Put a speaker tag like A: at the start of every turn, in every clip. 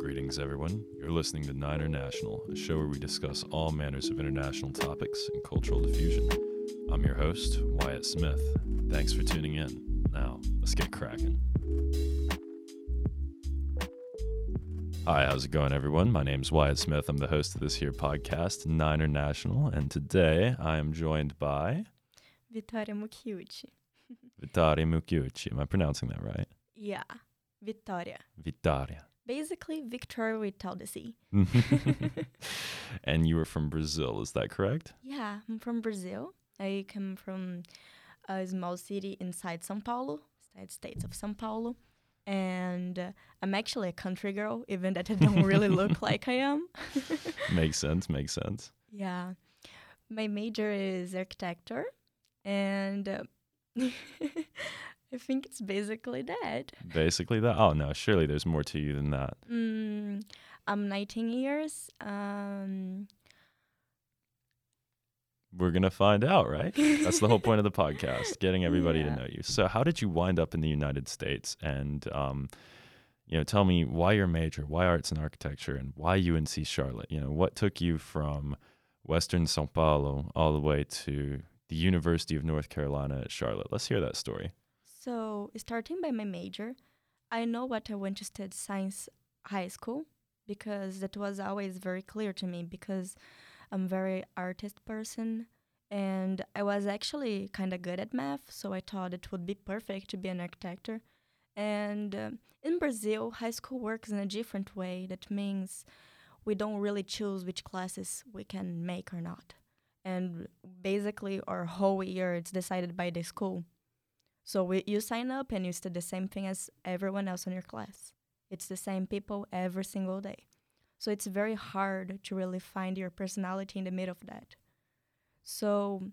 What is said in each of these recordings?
A: Greetings, everyone. You're listening to Niner National, a show where we discuss all manners of international topics and cultural diffusion. I'm your host, Wyatt Smith. Thanks for tuning in. Now, let's get cracking. Hi, how's it going, everyone? My name's Wyatt Smith. I'm the host of this here podcast, Niner National, and today I am joined by
B: Vitória Mucchiucci.
A: Vitória Mucchiucci. Am I pronouncing that right?
B: Yeah, Vitória.
A: Vitória.
B: Basically, Victoria without the C.
A: and you were from Brazil, is that correct?
B: Yeah, I'm from Brazil. I come from a small city inside São Paulo, United States of São Paulo. And uh, I'm actually a country girl, even that I don't really look like I am.
A: makes sense, makes sense.
B: Yeah. My major is architecture. And uh, I think it's basically that.
A: Basically that. Oh no, surely there's more to you than that.
B: Mm, I'm 19 years. Um,
A: We're gonna find out, right? That's the whole point of the podcast, getting everybody
B: Yeah.
A: to know you. So, how did you wind up in the United States? And um, you know, tell me why your major, why arts and architecture, and why UNC Charlotte. You know, what took you from Western São Paulo all the way to the University of North Carolina at Charlotte? Let's hear that story.
B: So, starting by my major, I know what I want to study science high school because that was always very clear to me because I'm very artist person and I was actually kind of good at math, so I thought it would be perfect to be an architect. And uh, in Brazil, high school works in a different way. That means we don't really choose which classes we can make or not. And basically, our whole year it's decided by the school. So we, you sign up and you study the same thing as everyone else in your class. It's the same people every single day. So it's very hard to really find your personality in the middle of that. So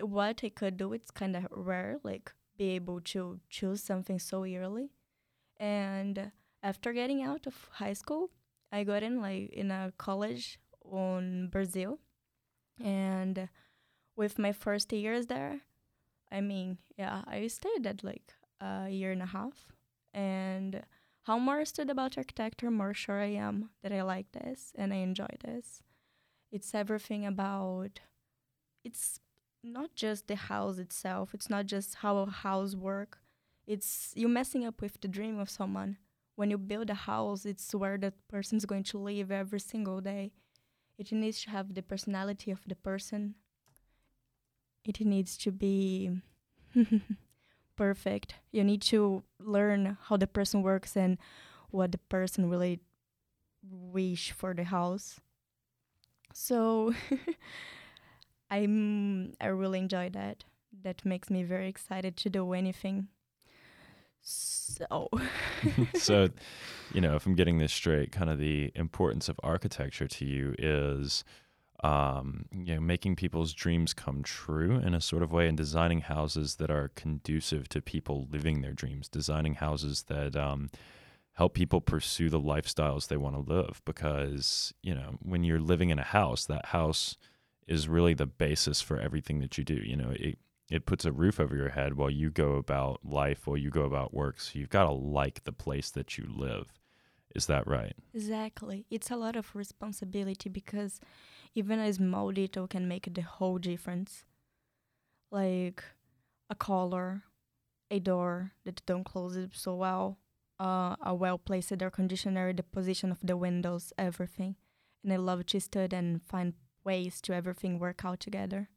B: what I could do, it's kind of rare, like be able to choose something so early. And after getting out of high school, I got in like in a college on Brazil. And with my first years there, I mean, yeah, I stayed at like a year and a half. And how more I study about architecture, more sure I am that I like this and I enjoy this. It's everything about, it's not just the house itself, it's not just how a house work. It's you messing up with the dream of someone. When you build a house, it's where that person's going to live every single day. It needs to have the personality of the person it needs to be perfect. You need to learn how the person works and what the person really wish for the house. So I'm I really enjoy that. That makes me very excited to do anything. So
A: so, you know, if I'm getting this straight, kind of the importance of architecture to you is, um, you know, making people's dreams come true in a sort of way, and designing houses that are conducive to people living their dreams, designing houses that um, help people pursue the lifestyles they want to live. Because you know, when you're living in a house, that house is really the basis for everything that you do. You know, it it puts a roof over your head while you go about life, while you go about work. So you've got to like the place that you live. Is that right?
B: Exactly. It's a lot of responsibility because even a small detail can make the whole difference. Like a collar, a door that don't close it so well, uh, a well placed air conditioner, the position of the windows, everything. And I love to study and find ways to everything work out together.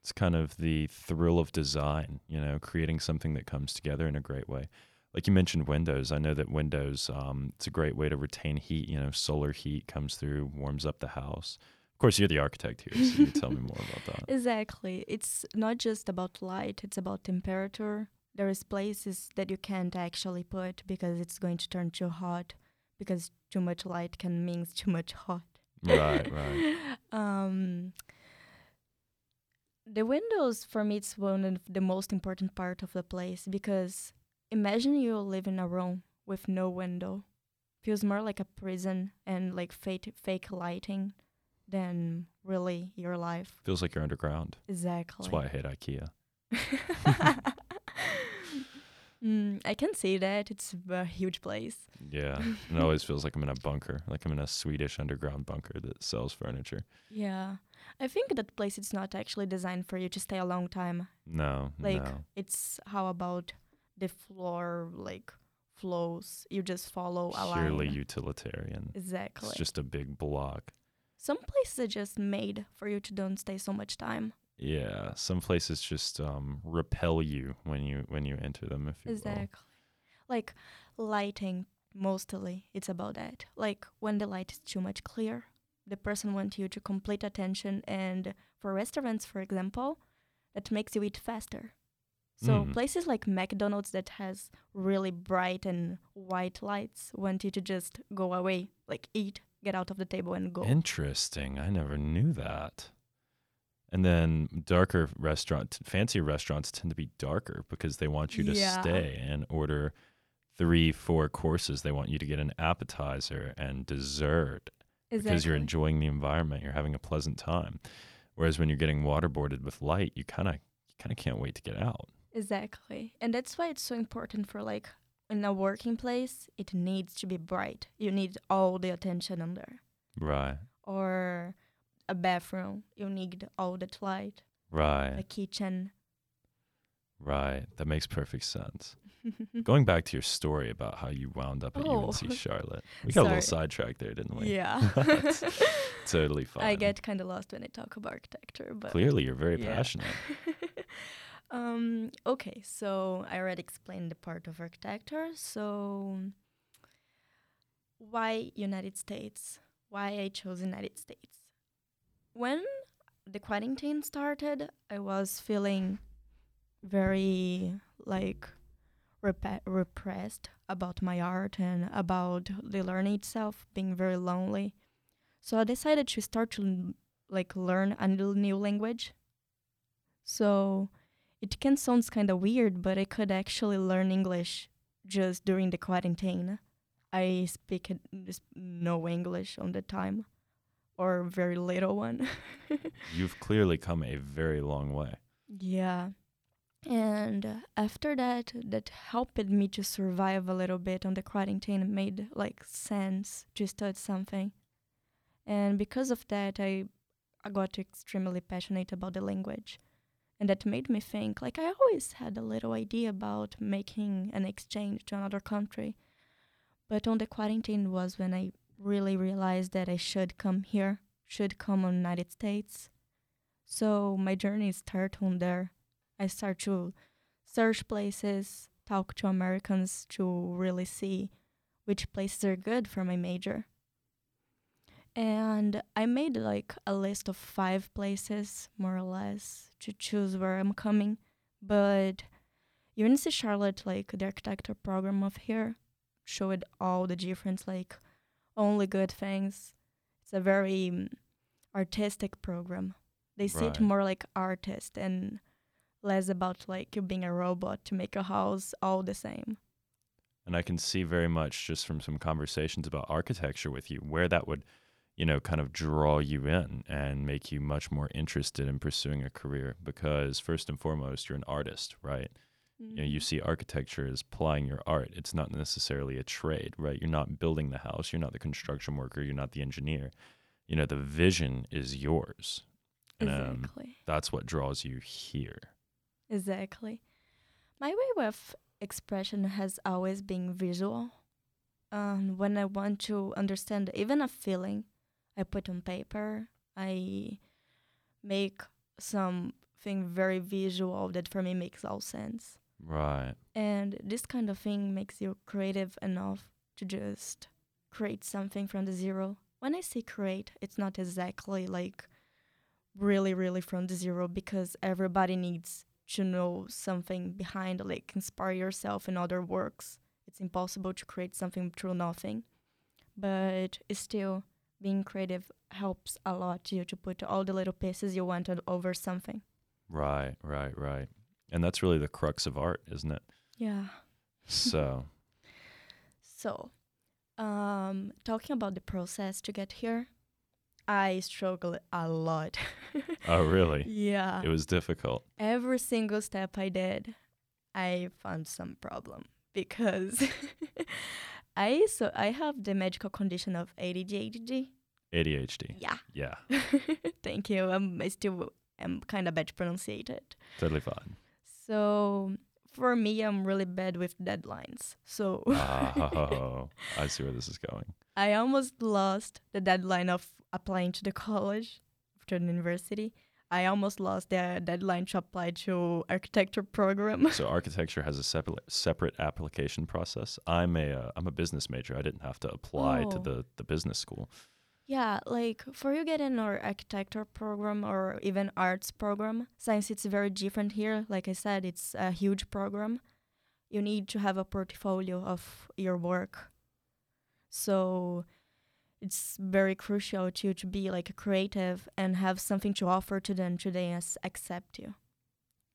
A: It's kind of the thrill of design, you know, creating something that comes together in a great way. Like you mentioned windows. I know that windows, um, it's a great way to retain heat. You know, solar heat comes through, warms up the house. Of course, you're the architect here, so you tell me more about that.
B: Exactly. It's not just about light, it's about temperature. There is places that you can't actually put because it's going to turn too hot because too much light can mean too much hot.
A: Right, right.
B: Um the windows for me it's one of the most important part of the place because imagine you live in a room with no window. Feels more like a prison and like fake fake lighting than really your life.
A: Feels like you're underground.
B: Exactly.
A: That's why I hate IKEA.
B: Mm, I can see that. It's a huge place.
A: Yeah. it always feels like I'm in a bunker, like I'm in a Swedish underground bunker that sells furniture.
B: Yeah. I think that place is not actually designed for you to stay a long time.
A: No,
B: Like
A: no.
B: it's how about the floor like flows. You just follow a
A: Purely
B: line.
A: utilitarian.
B: exactly.
A: It's just a big block.
B: Some places are just made for you to don't stay so much time.
A: Yeah. Some places just um, repel you when you when you enter them. If you will.
B: Exactly. Like lighting mostly it's about that. Like when the light is too much clear, the person wants you to complete attention and for restaurants for example, that makes you eat faster. So
A: Mm.
B: places like McDonald's that has really bright and white lights want you to just go away, like eat, get out of the table and go.
A: Interesting. I never knew that. And then darker restaurant, fancy restaurants tend to be darker because they want you to
B: Yeah.
A: stay and order three, four courses. They want you to get an appetizer and dessert because you're enjoying the environment. You're having a pleasant time. Whereas when you're getting waterboarded with light, you kind of kind of can't wait to get out.
B: Exactly. And that's why it's so important for like in a working place, it needs to be bright. You need all the attention on there.
A: Right.
B: Or a bathroom, you need all that light.
A: Right.
B: A kitchen.
A: Right. That makes perfect sense. Going back to your story about how you wound up at
B: Oh.
A: UNC Charlotte, we got a little
B: Sorry.
A: sidetracked there, didn't we?
B: yeah.
A: Totally fine.
B: I get kind of lost when I talk about architecture, but
A: Clearly, you're very
B: yeah.
A: passionate.
B: Um, okay, so I already explained the part of architecture. So, why United States? Why I chose United States? When the quarantine started, I was feeling very like repe- repressed about my art and about the learning itself, being very lonely. So I decided to start to like learn a new language. So it can sound kind of weird, but I could actually learn English just during the quarantine. I speak no English on the time, or very little one.
A: You've clearly come a very long way.
B: Yeah. And uh, after that, that helped me to survive a little bit on the quarantine. It made like sense to study something. And because of that, I, I got extremely passionate about the language. And that made me think like I always had a little idea about making an exchange to another country. But on the quarantine was when I really realized that I should come here, should come on United States. So my journey started on there. I start to search places, talk to Americans to really see which places are good for my major. And I made like a list of five places, more or less, to choose where I'm coming. But UNC Charlotte, like the architecture program of here, showed all the difference, like only good things. It's a very mm, artistic program. They see it more like artist and less about like you being a robot to make a house all the same.
A: And I can see very much just from some conversations about architecture with you where that would, you know, kind of draw you in and make you much more interested in pursuing a career because first and foremost, you're an artist, right? You know, you see architecture as applying your art. It's not necessarily a trade, right? You're not building the house. You're not the construction worker. You're not the engineer. You know, the vision is yours. And um,
B: Exactly.
A: that's what draws you here.
B: Exactly. My way of expression has always been visual. Um, when I want to understand even a feeling, I put on paper. I make something very visual that for me makes all sense.
A: Right.
B: And this kind of thing makes you creative enough to just create something from the zero. When I say create, it's not exactly like really, really from the zero because everybody needs to know something behind, like inspire yourself in other works. It's impossible to create something through nothing. But still, being creative helps a lot you to put all the little pieces you want on- over something.
A: Right, right, right. And that's really the crux of art, isn't it?
B: Yeah.
A: So,
B: So, um, talking about the process to get here, I struggled a lot.
A: oh, really?
B: yeah.
A: It was difficult.
B: Every single step I did, I found some problem because I so I have the medical condition of ADHD.
A: ADHD.
B: Yeah.
A: Yeah,
B: Thank you. Um, I still am kind of bad to pronunciate it.
A: totally fine.
B: So for me, I'm really bad with deadlines. So
A: Oh, I see where this is going.
B: I almost lost the deadline of applying to the college, to the university. I almost lost the deadline to apply to architecture program.
A: So architecture has a separate separate application process. I'm a uh, I'm a business major. I didn't have to apply to
B: Oh.
A: the the business school.
B: Yeah, like for you get in our architecture program or even arts program, since it's very different here, like I said, it's a huge program. You need to have a portfolio of your work. So it's very crucial to to be like creative and have something to offer to them to they as- accept you.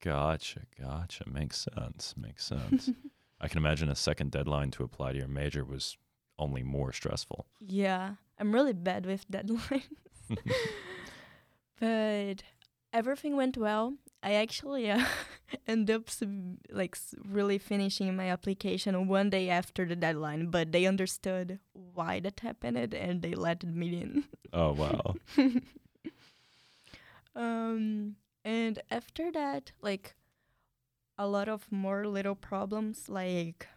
A: Gotcha, gotcha. Makes sense. Makes sense. I can imagine a second deadline to apply to your major was only more stressful.
B: Yeah, I'm really bad with deadlines. but everything went well. I actually uh, end up like really finishing my application one day after the deadline, but they understood why that happened and they let me in.
A: oh wow.
B: um, and after that, like a lot of more little problems, like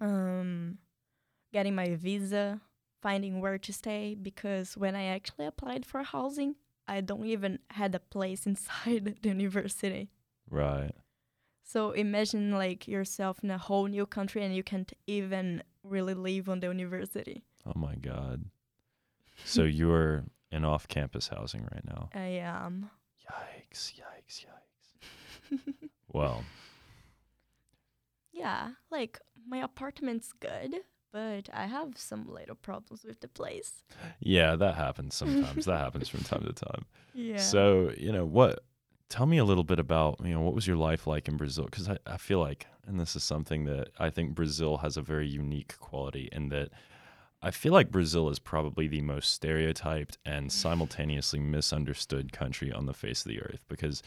B: um, getting my visa, finding where to stay, because when I actually applied for housing, I don't even had a place inside the university.
A: Right.
B: So imagine like yourself in a whole new country and you can't even really live on the university.
A: Oh my god. So you're in off-campus housing right now.
B: I am.
A: Yikes! Yikes! Yikes! Well,
B: Yeah, like my apartment's good, but I have some little problems with the place.
A: yeah, that happens sometimes. that happens from time to time.
B: Yeah.
A: So, you know, what tell me a little bit about, you know, what was your life like in Brazil? Because I, I feel like, and this is something that I think Brazil has a very unique quality in that I feel like Brazil is probably the most stereotyped and simultaneously misunderstood country on the face of the earth because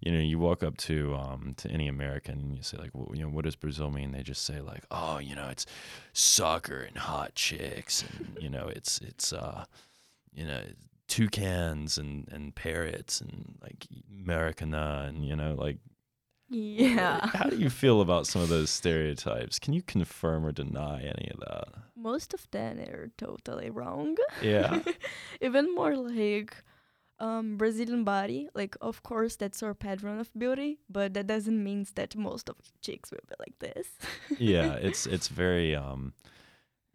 A: you know, you walk up to um, to any American and you say like, well, you know, what does Brazil mean? They just say like, oh, you know, it's soccer and hot chicks, and you know, it's it's uh, you know, toucans and and parrots and like Americana and you know, like
B: yeah.
A: How do you feel about some of those stereotypes? Can you confirm or deny any of that?
B: Most of them are totally wrong.
A: Yeah.
B: Even more like um, Brazilian body. Like, of course, that's our pattern of beauty, but that doesn't mean that most of chicks will be like this.
A: yeah, it's it's very um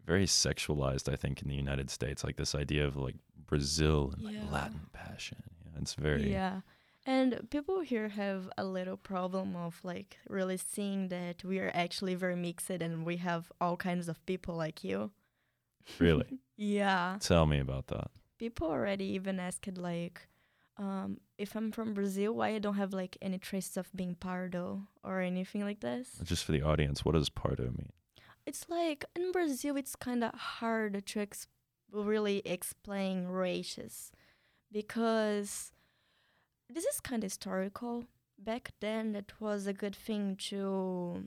A: very sexualized, I think, in the United States. Like this idea of like Brazil and like Latin passion. Yeah, it's very
B: Yeah. And people here have a little problem of like really seeing that we are actually very mixed and we have all kinds of people like you.
A: really.
B: Yeah.
A: Tell me about that.
B: People already even asked like um, if I'm from Brazil, why I don't have like any traces of being pardo or anything like this.
A: Just for the audience, what does pardo mean?
B: It's like in Brazil, it's kind of hard to ex- really explain races because this is kind of historical. Back then, that was a good thing to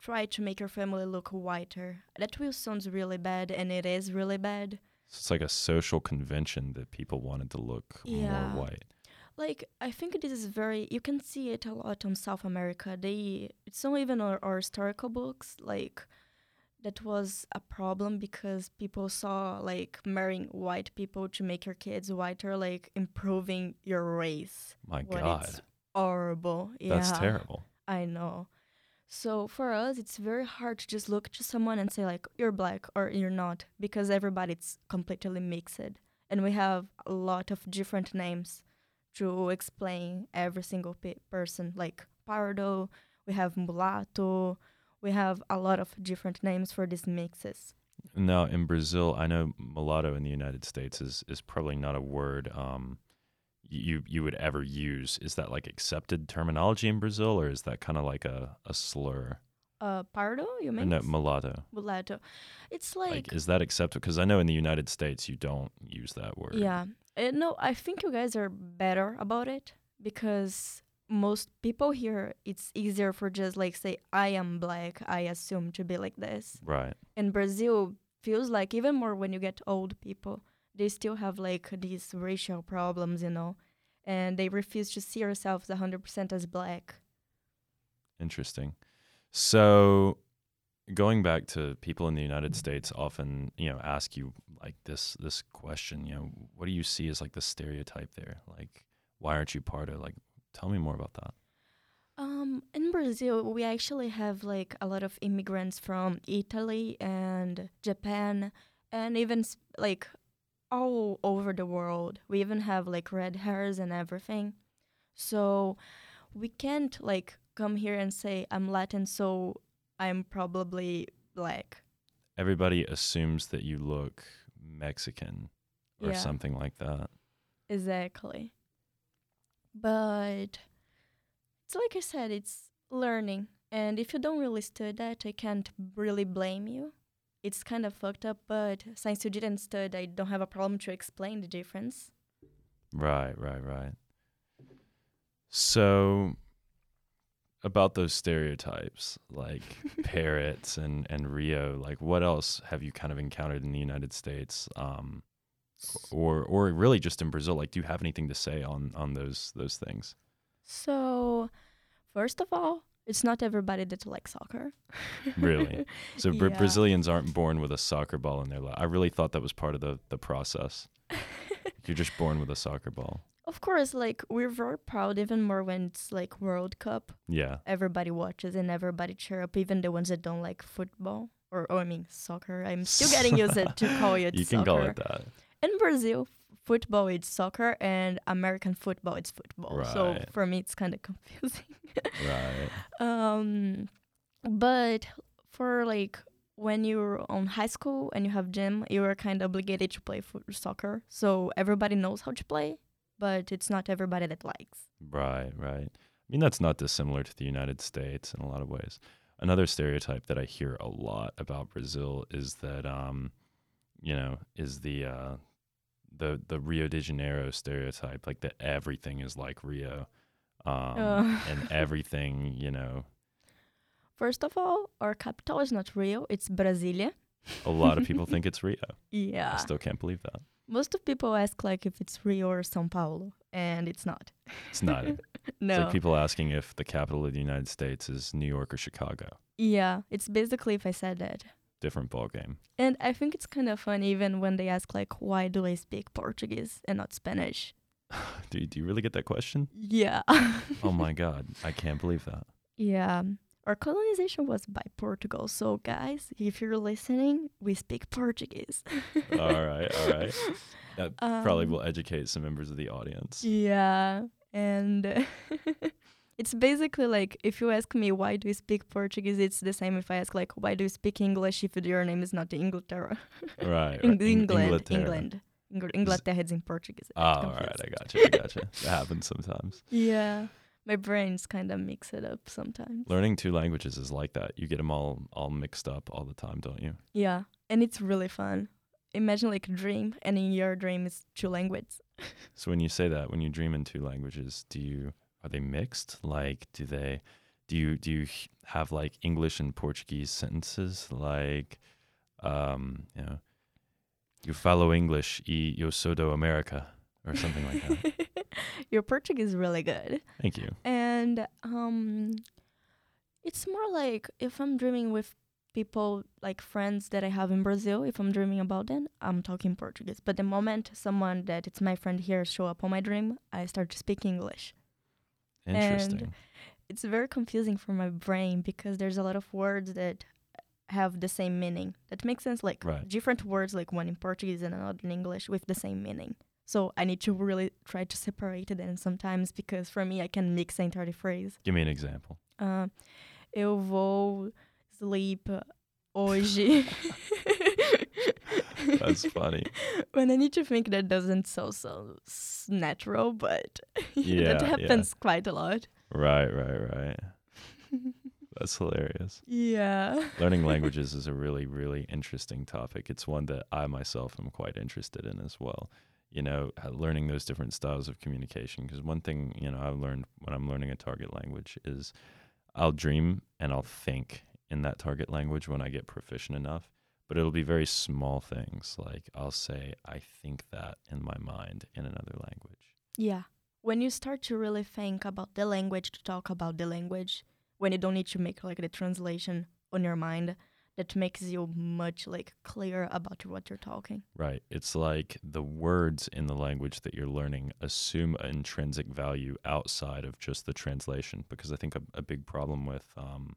B: try to make your family look whiter. That will sounds really bad, and it is really bad.
A: So it's like a social convention that people wanted to look
B: Yeah.
A: more white.
B: Like I think this is very you can see it a lot on South America. They it's not even our, our historical books like that was a problem because people saw like marrying white people to make your kids whiter, like improving your race.
A: My
B: when
A: God.
B: it's horrible.
A: That's terrible.
B: I know. So for us, it's very hard to just look to someone and say like you're black or you're not because everybody's completely mixed, and we have a lot of different names to explain every single pe- person. Like pardo, we have mulatto, we have a lot of different names for these mixes.
A: Now in Brazil, I know mulatto in the United States is is probably not a word um you you would ever use. Is that like accepted terminology in Brazil or is that kind of like a, a slur?
B: Uh, pardo, you mean?
A: no, mulatto.
B: mulatto. It's
A: Like,
B: like
A: is that acceptable? Because I know in the United States you don't use that word.
B: Yeah. Uh, no, I think you guys are better about it because most people here it's easier for just like say I am black, I assume to be like this.
A: Right.
B: In Brazil feels like even more when you get old people, they still have like these racial problems, you know, and they refuse to see ourselves 100% as black.
A: Interesting. So going back to people in the United States often, you know, ask you like this this question, you know, what do you see as like the stereotype there? Like why aren't you part of like tell me more about that.
B: Um, in Brazil, we actually have like a lot of immigrants from Italy and Japan, and even like all over the world. We even have like red hairs and everything. So we can't like come here and say I'm Latin, so I'm probably black.
A: Everybody assumes that you look Mexican or
B: Yeah.
A: something like that.
B: Exactly. But it's like I said, it's learning. And if you don't really study that, I can't really blame you. It's kind of fucked up, but since you didn't study, I don't have a problem to explain the difference.
A: Right, right, right. So about those stereotypes like parrots and and Rio, like what else have you kind of encountered in the United States um or or really just in Brazil? Like do you have anything to say on on those those things?
B: So, first of all, it's not everybody that likes soccer.
A: Really? So
B: Yeah.
A: Brazilians aren't born with a soccer ball in their life. I really thought that was part of the the process. You're just born with a soccer ball.
B: Of course, like we're very proud, even more when it's like World Cup.
A: Yeah.
B: everybody watches and everybody cheer up, even the ones that don't like football or, or I mean soccer. I'm still getting used to call it
A: you can
B: soccer.
A: call it that.
B: In Brazil, football is soccer and American football is football. So for me, it's kind of confusing.
A: Right.
B: um, but for like when you're on high school and you have gym, you are kind of obligated to play foot soccer. So everybody knows how to play, but it's not everybody that likes.
A: Right, right. I mean, that's not dissimilar to the United States in a lot of ways. Another stereotype that I hear a lot about Brazil is that, um, you know, is the uh, the the Rio de Janeiro stereotype, like that everything is like Rio, um, and everything, you know,
B: First of all, our capital is not Rio; it's Brasilia.
A: a lot of people think it's Rio.
B: Yeah.
A: I still can't believe that.
B: Most of people ask like if it's Rio or São Paulo, and it's not.
A: It's not. It's
B: no.
A: like people asking if the capital of the United States is New York or Chicago.
B: yeah, it's basically if I said that.
A: Different ball game.
B: And I think it's kind of fun even when they ask like why do I speak Portuguese and not Spanish?
A: Do you, do you really get that question?
B: Yeah.
A: Oh my God, I can't believe that.
B: yeah. Our colonization was by Portugal. So guys, if you're listening, we speak Portuguese.
A: all right, all right. That probably
B: Um,
A: will educate some members of the audience.
B: Yeah, and it's basically like if you ask me why do you speak Portuguese, it's the same if I ask like why do you speak English if your name is not Inglaterra,
A: Right.
B: In-
A: right.
B: England,
A: Inglaterra.
B: England, Ingl- Inglaterra is in Portuguese.
A: Oh, all right. I got you. I got you. That happens sometimes.
B: Yeah, my brains kind of mix it up sometimes.
A: Learning two languages is like that. You get them all all mixed up all the time, don't you?
B: Yeah, and it's really fun. Imagine like a dream, and in your dream is two languages.
A: So when you say that, when you dream in two languages, do you are they mixed? Like, do they? Do you do you have like English and Portuguese sentences? Like, um, you know, you follow English e eu sou do America or something like that.
B: your Portuguese is really good.
A: Thank you.
B: and um it's more like if i'm dreaming with people like friends that i have in brazil if i'm dreaming about them i'm talking portuguese but the moment someone that it's my friend here show up on my dream i start to speak english
A: Interesting.
B: it's very confusing for my brain because there's a lot of words that have the same meaning that makes sense like
A: Right.
B: different words like one in portuguese and another in english with the same meaning so i need to really try to separate them sometimes because for me i can mix the entire phrase
A: Give me an example.
B: Ah, eu vou sleep hoje.
A: That's funny.
B: when I need to think that doesn't so so natural, but
A: Yeah,
B: that
A: yeah.
B: happens quite a lot.
A: Right, right, right. That's hilarious.
B: Yeah.
A: Learning languages is a really, really interesting topic. It's one that I myself am quite interested in as well. you know, learning those different styles of communication. Because one thing, you know, I've learned when I'm learning a target language is I'll dream and I'll think in that target language when I get proficient enough. But it'll be very small things. Like I'll say, I think that in my mind in another language.
B: Yeah. When you start to really think about the language to talk about the language, when you don't need to make like the translation on your mind, that makes you much like clear about what you're talking.
A: Right. It's like the words in the language that you're learning assume an intrinsic value outside of just the translation. Because I think a, a big problem with um,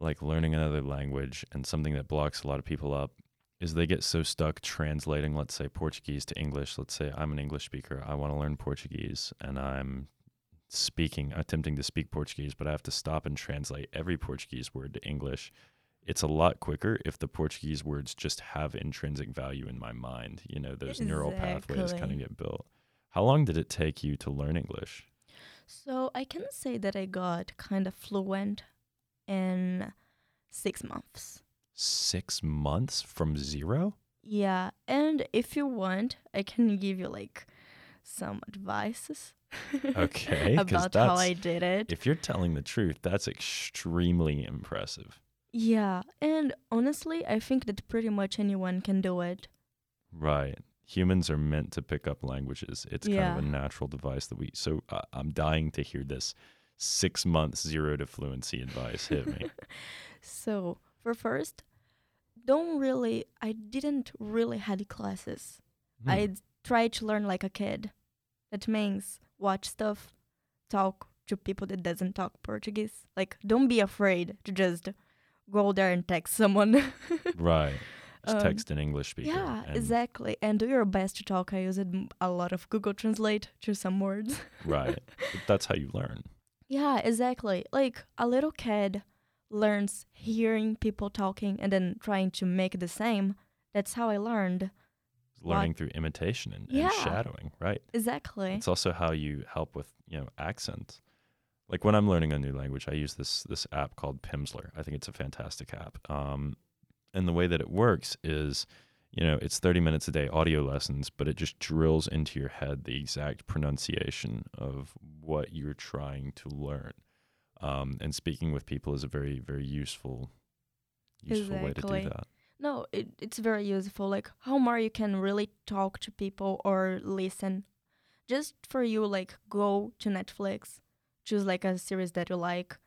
A: like learning another language and something that blocks a lot of people up is they get so stuck translating, let's say, Portuguese to English. Let's say I'm an English speaker. I want to learn Portuguese and I'm speaking, attempting to speak Portuguese, but I have to stop and translate every Portuguese word to English. It's a lot quicker if the Portuguese words just have intrinsic value in my mind. You know, those neural pathways kind of get built. How long did it take you to learn English?
B: So I can say that I got kind of fluent in six months.
A: Six months from zero?
B: Yeah. And if you want, I can give you like some advices.
A: okay.
B: about how I did it.
A: If you're telling the truth, that's extremely impressive.
B: Yeah. And honestly, I think that pretty much anyone can do it.
A: Right. Humans are meant to pick up languages. It's kind of a natural device that we. So uh, I'm dying to hear this six months zero to fluency advice. Hit me.
B: So, for first, don't really, I didn't really had classes.
A: Hmm.
B: I tried to learn like a kid. That means watch stuff, talk to people that doesn't talk Portuguese. Like, don't be afraid to just go there and text someone.
A: right. Just
B: Um,
A: text an English speaker.
B: yeah,
A: and-
B: exactly. And do your best to talk. I used a lot of Google Translate to some words.
A: Right. But that's how you learn.
B: Yeah, exactly. Like a little kid learns hearing people talking and then trying to make the same. That's how I learned.
A: Learning through imitation and, and
B: Yeah.
A: shadowing. Right.
B: Exactly.
A: It's also how you help with you know accents. Like when I'm learning a new language, I use this this app called Pimsleur. I think it's a fantastic app. Um, and the way that it works is, you know, it's 30 minutes a day audio lessons, but it just drills into your head the exact pronunciation of what you're trying to learn. Um, and speaking with people is a very very useful useful way to do that.
B: No, it, it's very useful. Like how more you can really talk to people or listen. Just for you, like go to Netflix, choose like a series that you like,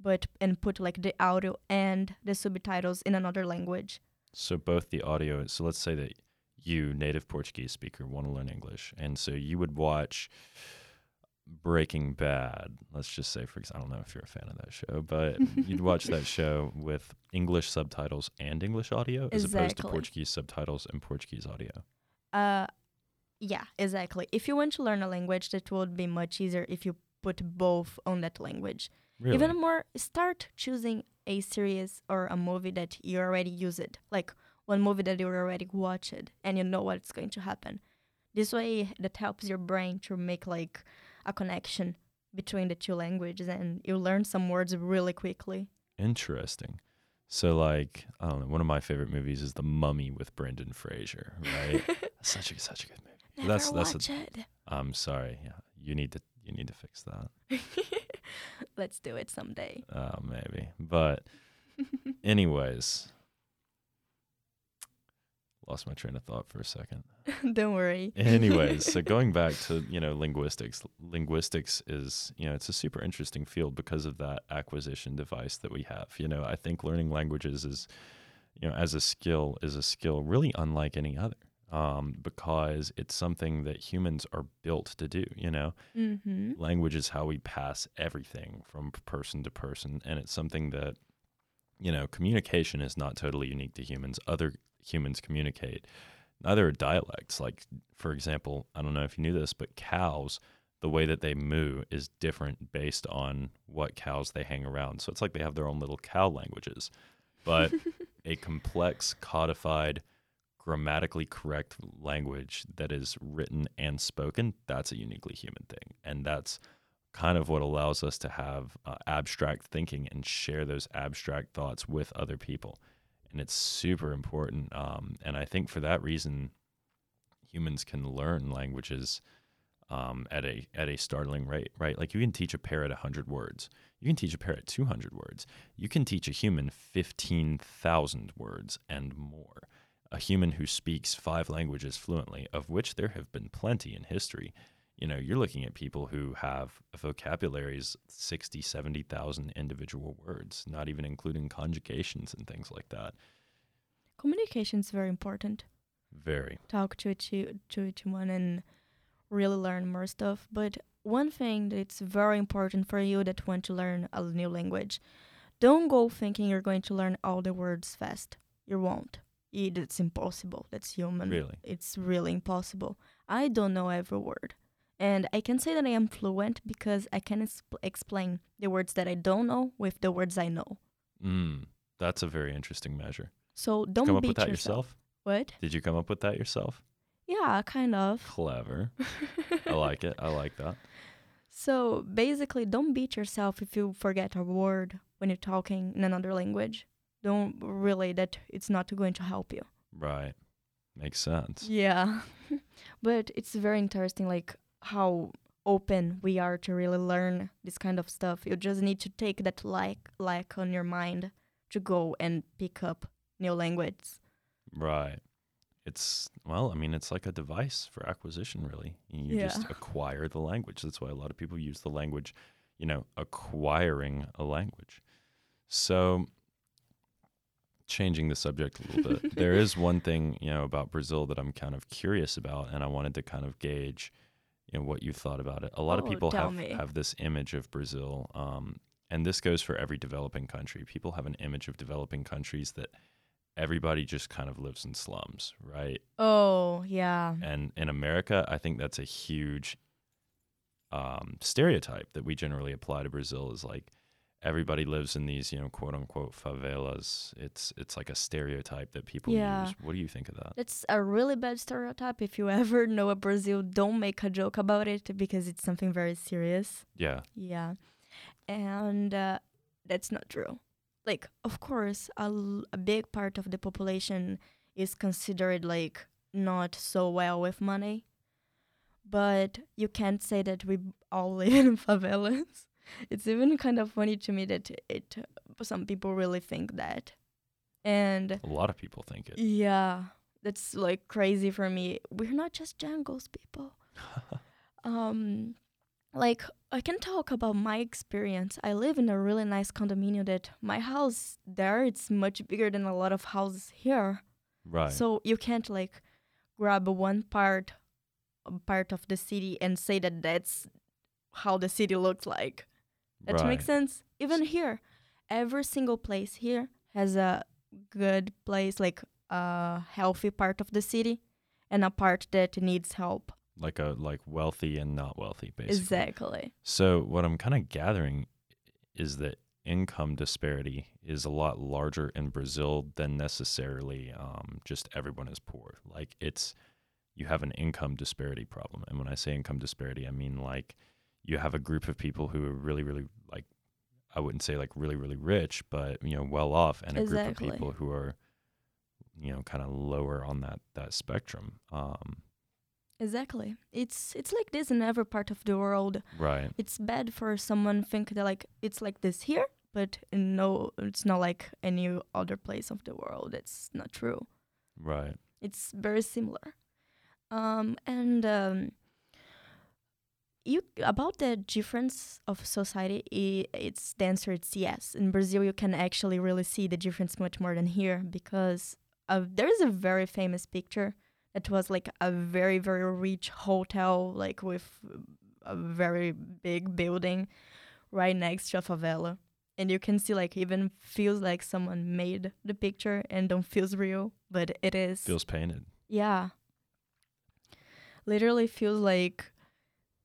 B: but and put like the audio and the subtitles in another language.
A: So both the audio. So let's say that you, native Portuguese speaker, want to learn English, and so you would watch Breaking Bad. Let's just say, for example, I don't know if you're a fan of that show, but you'd watch that show with English subtitles and English audio, as opposed to Portuguese subtitles and Portuguese audio.
B: Uh, yeah, exactly. If you want to learn a language, that would be much easier if you put both on that language.
A: Really?
B: Even more, start choosing a series or a movie that you already used, like one movie that you already watched, and you know what's going to happen. This way, that helps your brain to make like a connection between the two languages, and you learn some words really quickly.
A: Interesting. So, like, I don't know. One of my favorite movies is The Mummy with Brendan Fraser. Right? such a such a good movie.
B: Never
A: That's- that's a, i'm sorry. Yeah, you need to you need to fix that.
B: Let's do it someday.
A: Uh, maybe. But anyways, lost my train of thought for a second.
B: Don't worry.
A: Anyways, so going back to, you know, linguistics, linguistics is, you know, it's a super interesting field because of that acquisition device that we have. You know, I think learning languages is, you know, as a skill is a skill really unlike any other. Um, because it's something that humans are built to do, you know?
B: Mm-hmm.
A: language is how we pass everything from person to person and it's something that you know communication is not totally unique to humans. Other humans communicate neither are dialects like for example i don't know if you knew this but cows the way that they moo is different based on what cows they hang around. So it's like they have their own little cow languages but a complex codified grammatically correct language that is written and spoken, that's a uniquely human thing. And that's kind of what allows us to have uh, abstract thinking and share those abstract thoughts with other people. And it's super important. Um, and I think for that reason, humans can learn languages um, at a at a startling rate, right? Like you can teach a parrot 100 words. You can teach a parrot 200 words. You can teach a human 15,000 words and more. A human who speaks five languages fluently, of which there have been plenty in history. You know, you're looking at people who have vocabularies 60, 70,000 individual words, not even including conjugations and things like that.
B: Communication is very important.
A: Very.
B: Talk to each to each one and really learn more stuff. But one thing that's very important for you that want to learn a new language, don't go thinking you're going to learn all the words fast. You won't. It, it's impossible. That's human.
A: Really?
B: It's really impossible. I don't know every word. And I can say that I am fluent because I can exp- explain the words that I don't know with the words I know.
A: Mm, that's a very interesting measure.
B: So don't
A: come up
B: beat
A: with that
B: yourself.
A: yourself?
B: What?
A: Did you come up with that yourself?
B: Yeah, kind of.
A: Clever. I like it. I like that.
B: So basically, don't beat yourself if you forget a word when you're talking in another language. Don't really that it's not going to help you.
A: Right. Makes sense.
B: Yeah. but it's very interesting like how open we are to really learn this kind of stuff. You just need to take that like like on your mind to go and pick up new language.
A: Right. It's well, I mean, it's like a device for acquisition, really. You
B: Yeah.
A: just acquire the language. That's why a lot of people use the language, you know, acquiring a language. So, changing the subject a little bit, there is one thing, you know, about Brazil that I'm kind of curious about, and I wanted to kind of gauge, you know, what you thought about it. A lot of
B: Oh,
A: people have
B: me.
A: have this image of Brazil, um, and this goes for every developing country. People have an image of developing countries that everybody just kind of lives in slums, right?
B: Oh, yeah.
A: And in America, I think that's a huge um, stereotype that we generally apply to Brazil is like everybody lives in these, you know, quote unquote favelas. It's it's like a stereotype that people
B: Yeah.
A: use. What do you think of that?
B: It's a really bad stereotype. If you ever know a Brazil, don't make a joke about it because it's something very serious.
A: Yeah,
B: Yeah. And uh, that's not true. Like, of course, a, l- a big part of the population is considered like not so well with money. But you can't say that we all live in favelas. It's even kind of funny to me that it some people really think that. And
A: a lot of people think it.
B: yeah, that's like crazy for me. We're not just jungles people. um, like I can talk about my experience. I live in a really nice condominium that my house there it's much bigger than a lot of houses here.
A: Right.
B: So you can't like grab one part part of the city and say that that's how the city looks like. That
A: right.
B: makes sense. Even here, every single place here has a good place, like a healthy part of the city, and a part that needs help.
A: Like a like wealthy and not wealthy, basically.
B: Exactly.
A: So what I'm kind of gathering is that income disparity is a lot larger in Brazil than necessarily um, just everyone is poor. Like it's you have an income disparity problem, and when I say income disparity, I mean like you have a group of people who are really, really like I wouldn't say like really, really rich, but you know well off, and a group of people who are you know kind of lower on that that spectrum. Um,
B: Exactly. It's it's like this in every part of the world.
A: right.
B: It's bad for someone think that like it's like this here, but no, it's not like any other place of the world. It's not true.
A: Right.
B: It's very similar. Um, and um, you about the difference of society, it's the answer. It's yes. In Brazil, you can actually really see the difference much more than here because uh, there is a very famous picture that was like a very very rich hotel, like with a very big building right next to a favela. And you can see like even feels like someone made the picture and don't feels real, but it is.
A: Feels painted.
B: Yeah. Literally feels like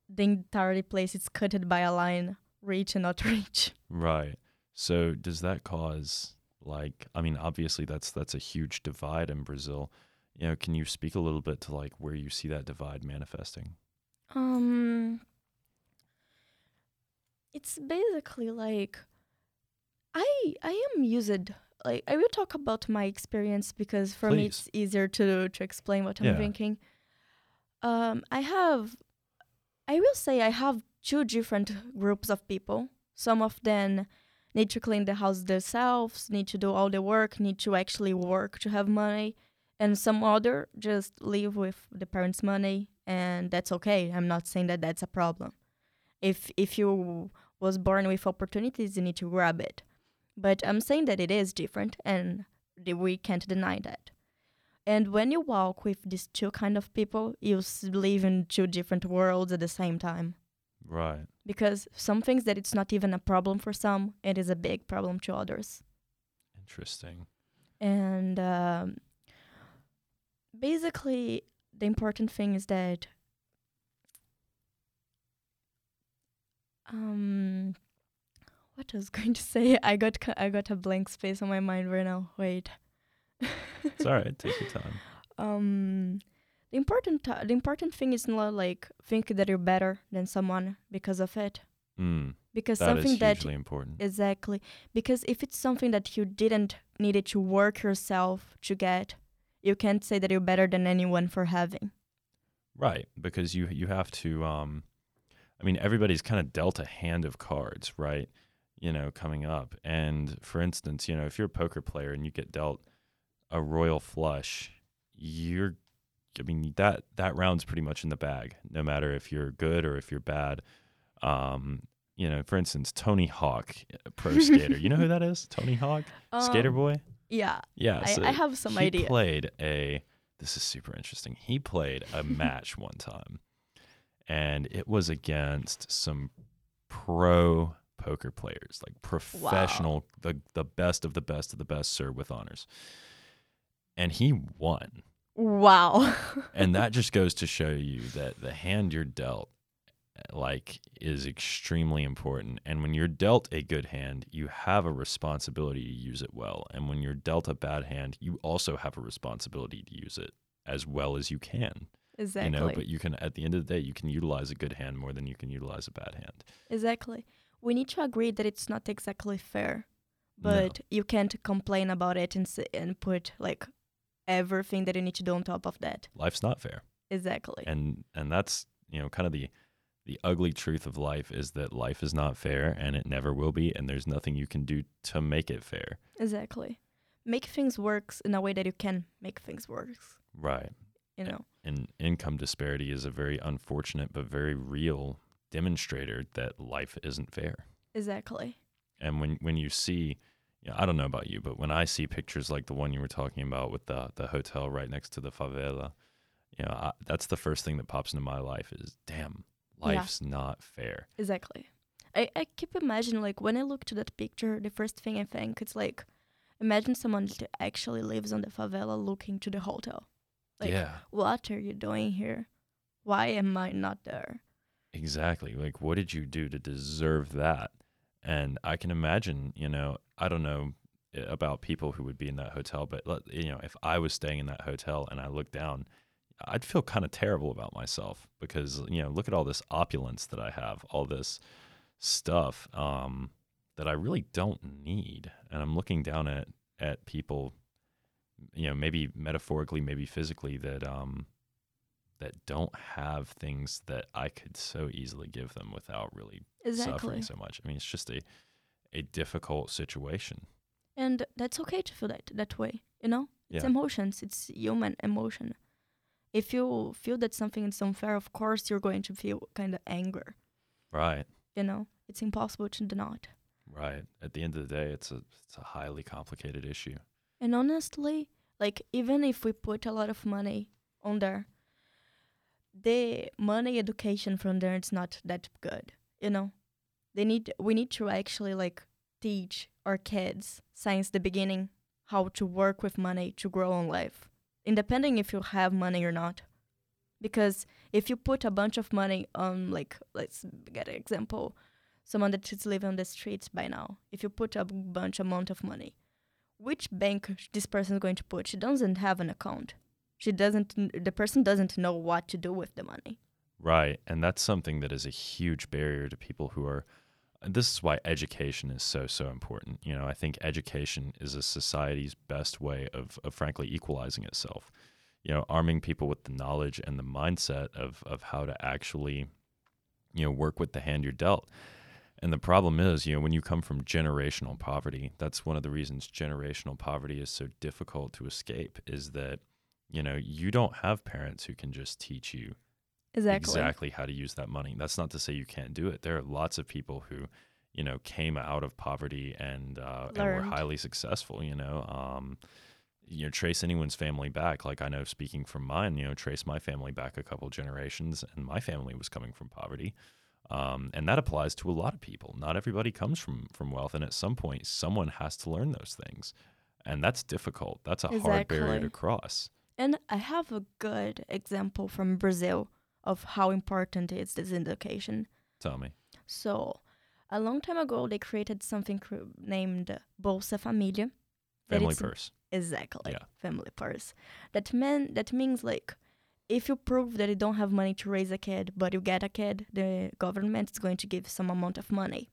B: the entire place is cutted by a line, reach and not reach.
A: Right. So does that cause like I mean obviously that's that's a huge divide in Brazil. You know, can you speak a little bit to like where you see that divide manifesting?
B: Um it's basically like I I am used like I will talk about my experience because for me it's easier to to explain what I'm
A: Yeah.
B: thinking. Um, I have, I will say, I have two different groups of people. Some of them need to clean the house themselves, need to do all the work, need to actually work to have money, and some other just live with the parents' money, and that's okay. I'm not saying that that's a problem. If if you was born with opportunities, you need to grab it. But I'm saying that it is different, and we can't deny that. And when you walk with these two kind of people, you live in two different worlds at the same time.
A: Right.
B: Because some things that it's not even a problem for some, it is a big problem to others.
A: Interesting.
B: And um, basically, the important thing is that um, what I was going to say, I got I got a blank space on my mind right now. Wait.
A: it's all right. Take your time.
B: Um, the important the important thing is not like think that you're better than someone because of it.
A: Mm,
B: because
A: that
B: something
A: is
B: that
A: hugely important.
B: exactly because if it's something that you didn't needed to work yourself to get, you can't say that you're better than anyone for having.
A: Right, because you you have to. Um, I mean, everybody's kind of dealt a hand of cards, right? You know, coming up, and for instance, you know, if you're a poker player and you get dealt a royal flush, you're. I mean, that that round's pretty much in the bag, no matter if you're good or if you're bad. Um, you know, for instance, Tony Hawk, pro skater. you know who that is? Tony Hawk, skater
B: Um,
A: boy.
B: Yeah,
A: Yeah,
B: I,
A: so
B: I have some
A: he
B: idea.
A: played a. This is super interesting. He played a match one time, and it was against some pro poker players, like professional, the the best of the best of the best, sir, with honors. And he won,
B: Wow.
A: and that just goes to show you that the hand you're dealt, like, is extremely important. And when you're dealt a good hand, you have a responsibility to use it well. And when you're dealt a bad hand, you also have a responsibility to use it as well as you can.
B: exactly.
A: You know, but you can at the end of the day, you can utilize a good hand more than you can utilize a bad hand.
B: Exactly. We need to agree that it's not exactly fair,
A: No.
B: but you can't complain about it and and put like everything that you need to do on top of that.
A: Life's not fair.
B: Exactly.
A: And and that's, you know, kind of the the ugly truth of life is that life is not fair and it never will be and there's nothing you can do to make it fair.
B: Exactly. Make things works in a way that you can make things works.
A: Right.
B: You know.
A: and income disparity is a very unfortunate but very real demonstrator that life isn't fair.
B: Exactly.
A: And when when you see, you know, I don't know about you, but when I see pictures like the one you were talking about with the the hotel right next to the favela, you know, I, that's the first thing that pops into my life is, damn,
B: Yeah.
A: life's not fair.
B: Exactly. I, I keep imagining like when I look to that picture, the first thing I think it's like imagine someone that actually lives on the favela looking to the hotel. Like
A: yeah,
B: what are you doing here? Why am I not there?
A: exactly. Like, what did you do to deserve that? And I can imagine, you know, I don't know eh, about people who would be in that hotel, but you know, if I was staying in that hotel and I looked down, I'd feel kind of terrible about myself because you know, look at all this opulence that I have, all this stuff um, that I really don't need, and I'm looking down at at people, you know, maybe metaphorically, maybe physically, that um, that don't have things that I could so easily give them without really
B: Exactly.
A: suffering so much. I mean, it's just a a difficult situation.
B: And that's okay to feel that that way, you know? It's
A: Yeah.
B: emotions, it's human emotion. If you feel that something is unfair, of course you're going to feel kind of anger,
A: Right.
B: you know? It's impossible to not.
A: Right. At the end of the day, it's a it's a highly complicated issue.
B: And honestly, like even if we put a lot of money on there, the money education from there it's not that good, you know? They need we need to actually like teach our kids since the beginning how to work with money to grow in life, independent if you have money or not. Because if you put a bunch of money on like let's get an example, someone that is living on the streets by now, if you put a bunch amount of money, which bank this person is going to put. She doesn't have an account. She doesn't. The person doesn't know what to do with the money.
A: Right. And that's something that is a huge barrier to people who are this is why education is so so important. You know, I think education is a society's best way of of frankly equalizing itself. you know, arming people with the knowledge and the mindset of of how to actually, you know, work with the hand you're dealt. And the problem is, you know, when you come from generational poverty, that's one of the reasons generational poverty is so difficult to escape is that, you know, you don't have parents who can just teach you
B: Exactly.
A: exactly how to use that money. That's not to say you can't do it. There are lots of people who, you know, came out of poverty and uh, and were highly successful. You know, um, you know, trace anyone's family back. Like I know, speaking from mine, you know, trace my family back a couple generations, and my family was coming from poverty. Um, and that applies to a lot of people. Not everybody comes from from wealth, and at some point, someone has to learn those things, and that's difficult. That's a hard barrier to cross.
B: And I have a good example from Brazil of how important is this education.
A: Tell me.
B: So, a long time ago, they created something cr- named Bolsa Família.
A: Family purse.
B: Exactly,
A: Yeah.
B: family purse. That mean that means like, if you prove that you don't have money to raise a kid, but you get a kid, the government is going to give some amount of money.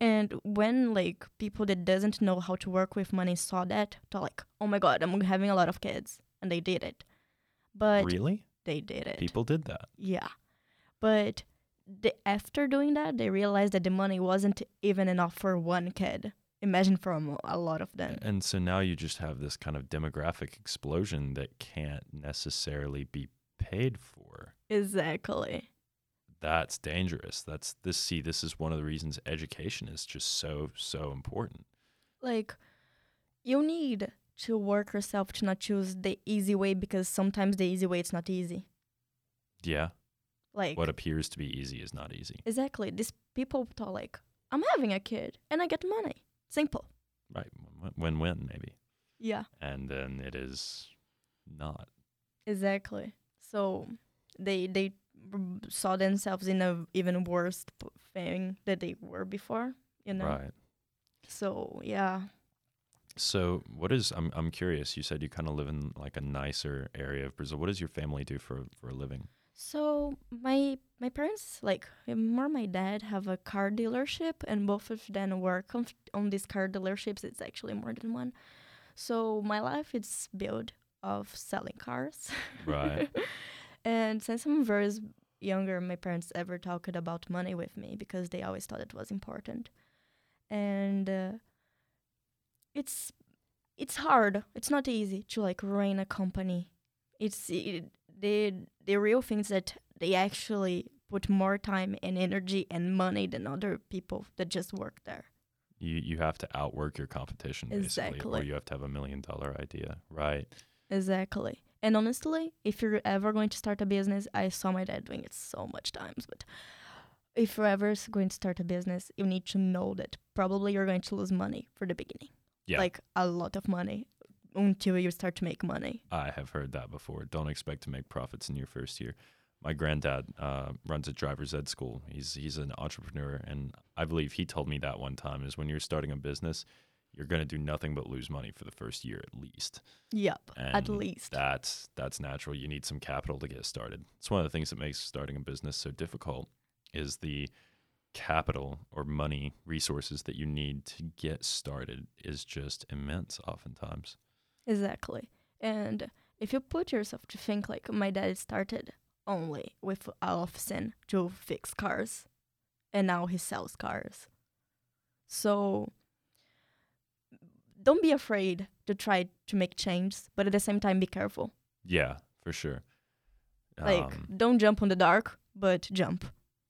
B: And when like people that doesn't know how to work with money saw that, they're like, "Oh my God, I'm having a lot of kids," and they did it. But
A: really?
B: They did it.
A: People did that.
B: Yeah. But the, after doing that, they realized that the money wasn't even enough for one kid. Imagine for a, a lot of them.
A: And so now you just have this kind of demographic explosion that can't necessarily be paid for.
B: Exactly.
A: That's dangerous. That's this see this is one of the reasons education is just so so important.
B: Like, you need to work yourself to not choose the easy way because sometimes the easy way it's not easy.
A: Yeah.
B: Like,
A: What appears to be easy is not easy.
B: exactly. These people thought like, I'm having a kid and I get money. Simple.
A: Right. Win win maybe.
B: Yeah.
A: And then it is not.
B: Exactly. So they they saw themselves in a even worse thing that they were before. You know.
A: Right.
B: So yeah.
A: So what is I'm I'm curious. You said you kind of live in like a nicer area of Brazil. What does your family do for for a living?
B: So my my parents, like more my dad, have a car dealership, and both of them work on, on these car dealerships. It's actually more than one. So my life is built of selling cars.
A: Right.
B: and since I'm very younger, my parents ever talked about money with me because they always thought it was important. And uh, it's it's hard. It's not easy to like run a company. It's it, the the real things that they actually put more time and energy and money than other people that just work there.
A: You you have to outwork your competition basically, or you have to have a million dollar idea. Right.
B: Exactly. And honestly, if you're ever going to start a business, I saw my dad doing it so much times, but if you're ever going to start a business, you need to know that probably you're going to lose money for the beginning.
A: Yeah.
B: Like a lot of money until you start to make money.
A: I have heard that before. Don't expect to make profits in your first year. My granddad uh, runs a driver's ed school. He's he's an entrepreneur, and I believe he told me that one time is when you're starting a business, you're going to do nothing but lose money for the first year at least.
B: Yep, at least.
A: That's that's natural. You need some capital to get started. It's one of the things that makes starting a business so difficult is the capital or money resources that you need to get started is just immense oftentimes.
B: Exactly. And if you put yourself to think like my dad started only with Alfsen to fix cars and now he sells cars. So don't be afraid to try to make changes, but at the same time be careful.
A: Yeah, for sure.
B: Like
A: Um,
B: don't jump on the dark, but jump.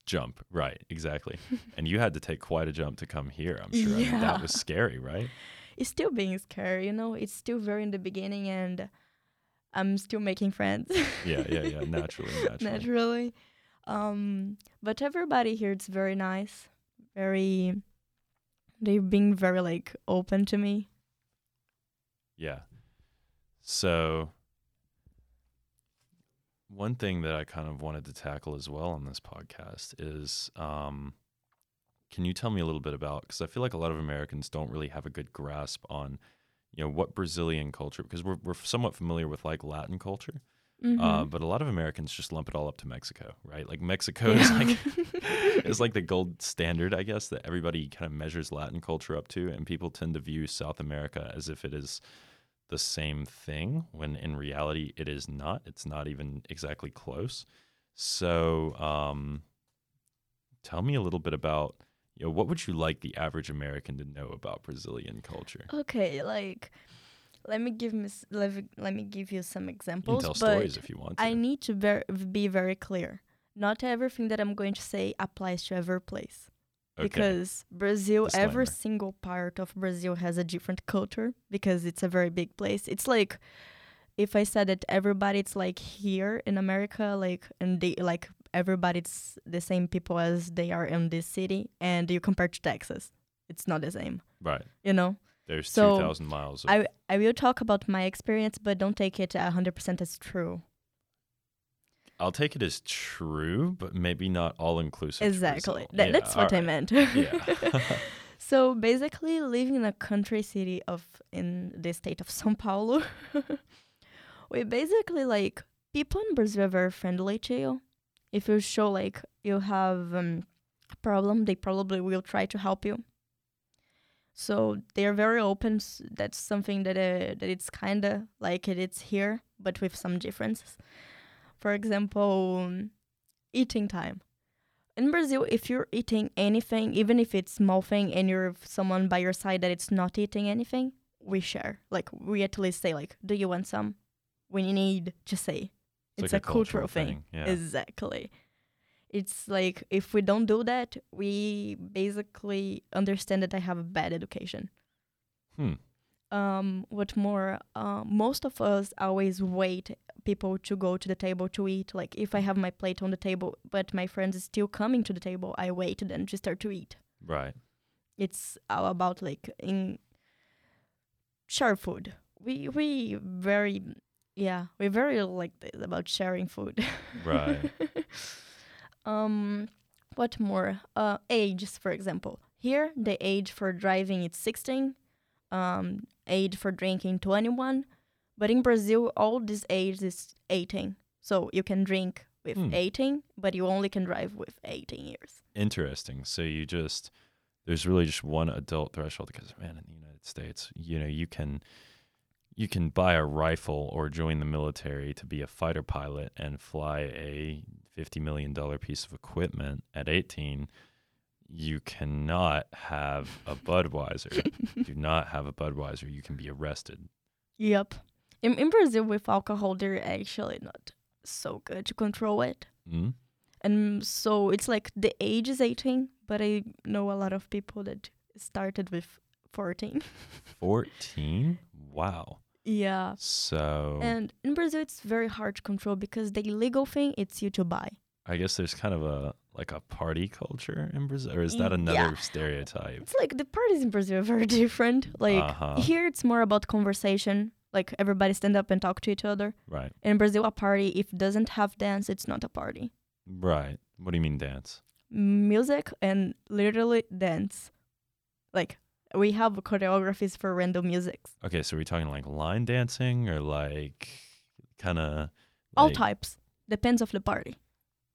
A: Jump, right? Exactly. and you had to take quite a jump to come here. I'm sure I mean, that was scary, right?
B: It's still being scary, you know? It's still very in the beginning and I'm still making friends.
A: Yeah, yeah, yeah. Naturally, naturally.
B: naturally. Um, but everybody here it's very nice. Very they've been very like open to me.
A: Yeah. So one thing that I kind of wanted to tackle as well on this podcast is um can you tell me a little bit about cuz I feel like a lot of Americans don't really have a good grasp on you know what Brazilian culture because we're we're somewhat familiar with like Latin culture uh,
B: Mhm.
A: but a lot of Americans just lump it all up to Mexico, right? Like Mexico is like is like the gold standard, I guess, that everybody kind of measures Latin culture up to, and people tend to view South America as if it is the same thing when in reality it is not. It's not even exactly close. So, um, tell me a little bit about you know what would you like the average American to know about Brazilian culture?
B: Okay, like let me give me let, let me give you some
A: You can
B: examples.
A: tell
B: but
A: stories if you want to.
B: I need to ver- be very clear. Not everything that I'm going to say applies to every place.
A: Okay.
B: because Brazil, every single part of Brazil has a different culture because it's a very big place. It's like if I said that everybody it's like here in America, like and they like everybody's the same people as they are in this city, and you compare to Texas, it's not the same.
A: right.
B: You know,
A: There's
B: So,
A: 2,000 miles. Of,
B: I I will talk about my experience, but don't take it hundred percent as true.
A: I'll take it as true, but maybe not all inclusive.
B: Exactly, That, that's what I meant.
A: Yeah.
B: So basically, living in a country city of in the state of São Paulo, we basically like people in Brazil are very friendly to you. If you show like you have um, a problem, they probably will try to help you. So they are very open. That's something that uh, that it's kind of like it, it's here, but with some differences. For example, eating time in Brazil, if you're eating anything, even if it's small thing, and you're someone by your side that it's not eating anything, we share. Like we at least say, like, "Do you want some?" We need to say. It's,
A: like
B: a, cultural, thing.
A: Yeah.
B: Exactly. It's like if we don't do that, we basically understand that I have a bad education.
A: Hmm.
B: Um, what more? Uh, most of us always wait people to go to the table to eat. Like if I have my plate on the table, but my friends is still coming to the table, I wait then to start to eat.
A: Right.
B: It's all about like in share food. We we very yeah we very like this about sharing food.
A: Right.
B: um, what more? Uh, ages for example. Here the age for driving is sixteen. Um, age for drinking twenty one. But in Brazil, all this age is 18. So you can drink with
A: Hmm.
B: 18, but you only can drive with 18 years.
A: Interesting. So you just there's really just one adult threshold because man, in the United States, you know, you can you can buy a rifle or join the military to be a fighter pilot and fly a fifty million dollar piece of equipment at eighteen. You cannot have a Budweiser. Do not have a Budweiser. You can be arrested.
B: Yep. In, in Brazil, with alcohol, they're actually not so good to control it.
A: Mm?
B: And so it's like the age is 18, but I know a lot of people that started with 14.
A: 14? Wow.
B: yeah.
A: So
B: And in Brazil, it's very hard to control because the illegal thing, it's you to buy.
A: I guess there's kind of a like a party culture in Brazil, or is that another
B: yeah.
A: stereotype?
B: It's like the parties in Brazil are very different. Like
A: Uh-huh.
B: here, it's more about conversation. Like everybody stand up and talk to each other.
A: Right,
B: In Brazil, a party if doesn't have dance, it's not a party.
A: right. What do you mean dance?
B: Music and literally dance. Like we have choreographies for random musics.
A: Okay, so are we talking like line dancing or like kind of
B: All types depends of the party,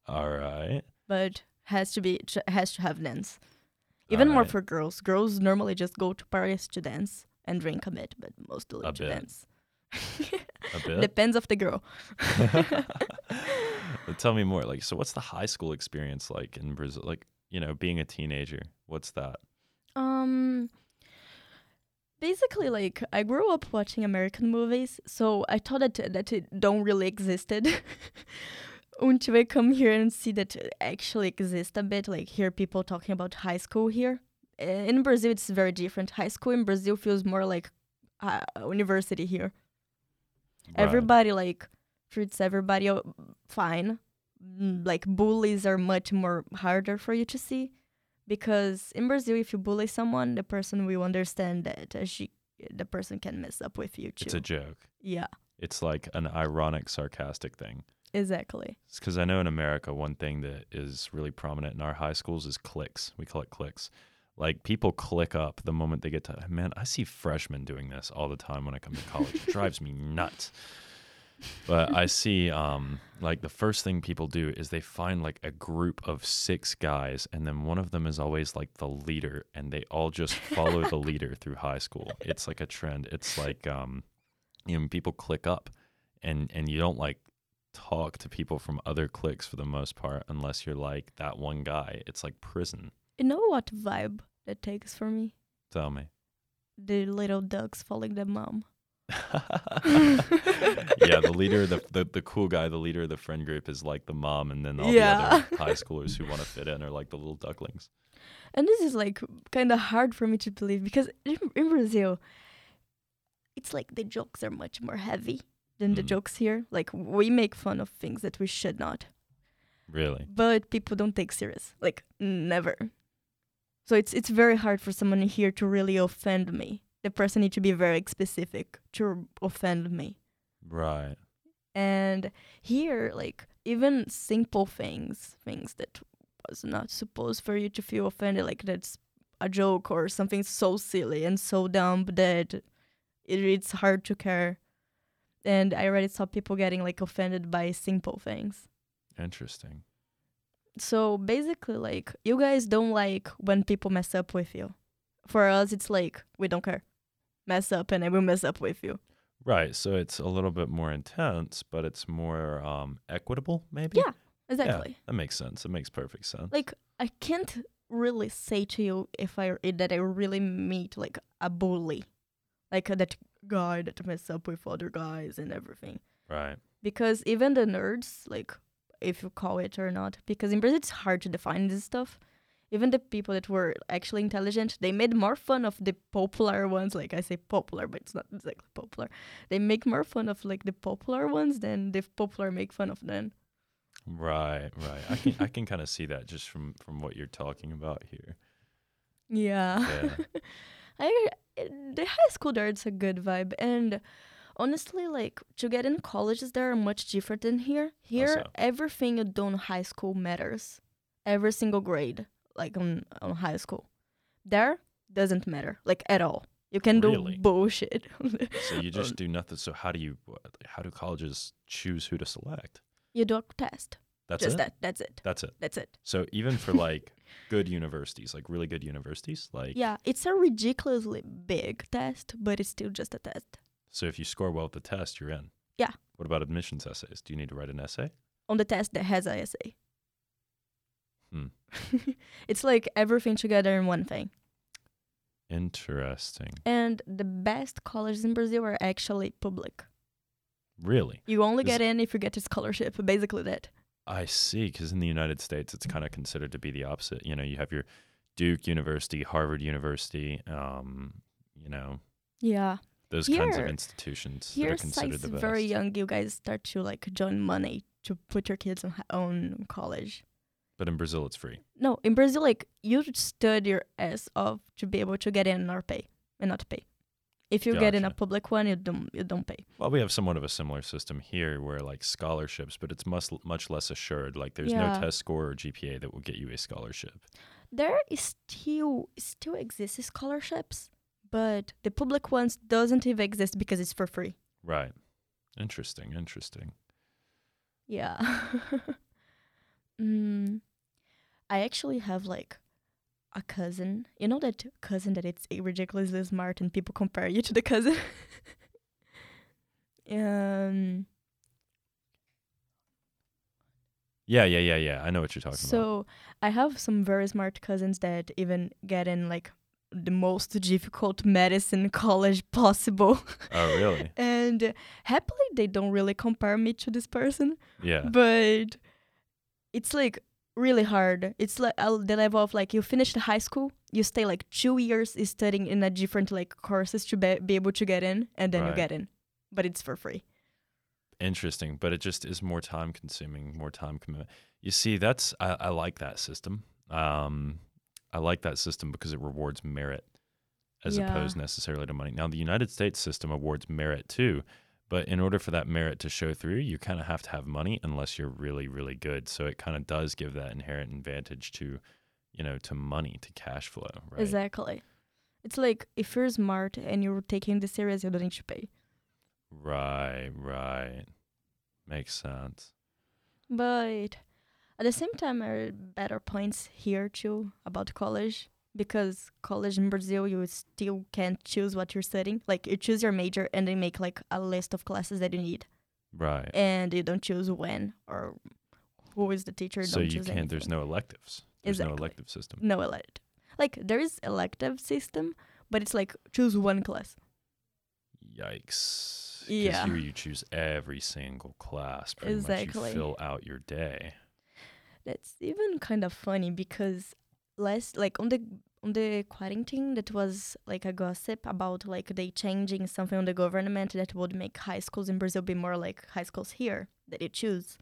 A: All right,
B: but has to be has to have dance. Even more for girls. Girls normally just go to parties to dance and drink a bit, but mostly
A: A bit. a bit.
B: Depends of the girl.
A: Tell me more. Like, so what's the high school experience like in Brazil? Like, you know, being a teenager. What's that?
B: Um basically like I grew up watching American movies, so I thought that that it don't really existed. Until I come here and see that it actually exists a bit, like hear people talking about high school here. Uh, In Brazil, it's very different. High school in Brazil feels more like uh, university here.
A: Right.
B: Everybody like treats everybody fine. Mm, Like bullies are much more harder for you to see because in Brazil, if you bully someone, the person will understand that uh, she, the person can mess up with you too.
A: It's a joke.
B: yeah,
A: It's like an ironic, sarcastic thing.
B: exactly.
A: because I know in America, one thing that is really prominent in our high schools is cliques. We call it clicks. Like people click up the moment they get to. Man, I see freshmen doing this all the time when I come to college. it drives me nuts. But I see, um, like the first thing people do is they find like a group of six guys, and then one of them is always like the leader, and they all just follow the leader through high school. It's like a trend. It's like, um, you know people click up and and you don't like talk to people from other cliques for the most part unless you're like that one guy it's like prison
B: You know what vibe that takes for me?
A: tell me
B: The little ducks following the mom.
A: yeah the leader the, the the cool guy the leader of the friend group is like the mom and then all the other high schoolers who want to fit in are like the little ducklings
B: And this is like kind of hard for me to believe because in, in Brazil, it's like the jokes are much more heavy than the
A: Mm.
B: jokes here. Like we make fun of things that we should not,
A: really
B: but people don't take serious. Like never. So it's it's very hard for someone here to really offend me. The person need to be very specific to offend me.
A: right
B: And here, like even simple things, things that was not supposed for you to feel offended, like that's a joke or something so silly and so dumb that it, it's hard to care. And I already saw people getting like offended by simple things.
A: interesting
B: So basically, like you guys don't like when people mess up with you. For us, it's like we don't care. Mess up and I will mess up with you.
A: right so it's a little bit more intense but it's more um equitable maybe
B: Yeah, Exactly.
A: that makes sense it makes perfect sense
B: like I can't really say to you if I that I really meet like a bully, like that guy that mess up with other guys and everything.
A: right
B: Because even the nerds, like if you call it or not, because in Brazil it's hard to define this stuff. Even the people that were actually intelligent, they made more fun of the popular ones. Like I say popular, but it's not exactly popular. They make more fun of like the popular ones than the popular make fun of them.
A: Right, right. I can I can kind of see that just from from what you're talking about here.
B: Yeah.
A: Yeah.
B: I eh, the high school there it's a good vibe and honestly like to get in colleges there are much different than here. Here
A: so?
B: everything you do in high school matters. Every single grade like on on high school. There doesn't matter like at all. You can
A: Really?
B: do bullshit.
A: So you just do nothing. So how do you how do colleges choose who to select?
B: you do a test.
A: That's
B: Just
A: it.
B: that. That's it.
A: That's it.
B: That's it.
A: So even for like good universities, like really good universities, like
B: Yeah, it's a ridiculously big test, but it's still just a test.
A: So if you score well at the test, you're in.
B: Yeah.
A: What about admissions essays? Do you need to write an essay?
B: On the test that has a essay.
A: Hmm.
B: it's like everything together in one thing.
A: Interesting.
B: And the best colleges in Brazil are actually public.
A: Really?
B: You only
A: Is-
B: get in if you get a scholarship, basically that.
A: I see. Because in the United States, it's kind of considered to be the opposite. You know, you have your Duke University, Harvard University, um, you know,
B: Yeah.
A: Those kinds of
B: Here-
A: institutions that are considered the best.
B: very young, you guys start to like join money to put your kids on, on college.
A: But in Brazil, it's free.
B: No, in Brazil, like you study your ass off to be able to get in or pay and not pay. If you get in a public one, you don't you don't pay.
A: Well, we have somewhat of a similar system here where like scholarships, but it's much much less assured. Like there's
B: Yeah.
A: no test score or GPA that will get you a scholarship.
B: There is still still exists scholarships, but the public ones doesn't even exist because it's for free.
A: Right. Interesting. Interesting.
B: Yeah. mm, I actually have like a cousin. You know that cousin that it's ridiculously smart and people compare you to the cousin. um.
A: Yeah, yeah, yeah, yeah. I know what you're talking about.
B: So I have some very smart cousins that even get in like the most difficult medicine college possible.
A: Oh, really?
B: and happily they don't really compare me to this person.
A: Yeah.
B: but it's like really hard. It's like uh, the level of like you finish the high school, you stay like two years studying in a different like courses to be, be able to get in, and then you get in, but it's for free.
A: Interesting, but it just is more time consuming, more time commitment. You see, that's I, I like that system. Um, I like that system because it rewards merit as
B: Yeah.
A: opposed necessarily to money. Now, the United States system awards merit too, but in order for that merit to show through, you kind of have to have money unless you're really, really good. So it kind of does give that inherent advantage to, you know, to money, to cash flow, right?
B: Exactly. It's like if you're smart and you're taking this serious, you don't need to pay.
A: Right, right. Makes sense.
B: But at the same time, there are better points here too about college because college in Brazil you still can't choose what you're studying. Like you choose your major and they make like a list of classes that you need,
A: Right.
B: and you don't choose when or who is the teacher.
A: so
B: don't
A: you can't. There's no electives. There's no elective system.
B: no elective. Like there is elective system, but it's like choose one class.
A: Yikes.
B: Yeah.
A: Here you choose every single class. Pretty much
B: Exactly.
A: you fill out your day.
B: That's even kind of funny because last like on the on the quarantine that was like a gossip about like they changing something on the government that would make high schools in Brazil be more like high schools here that you choose.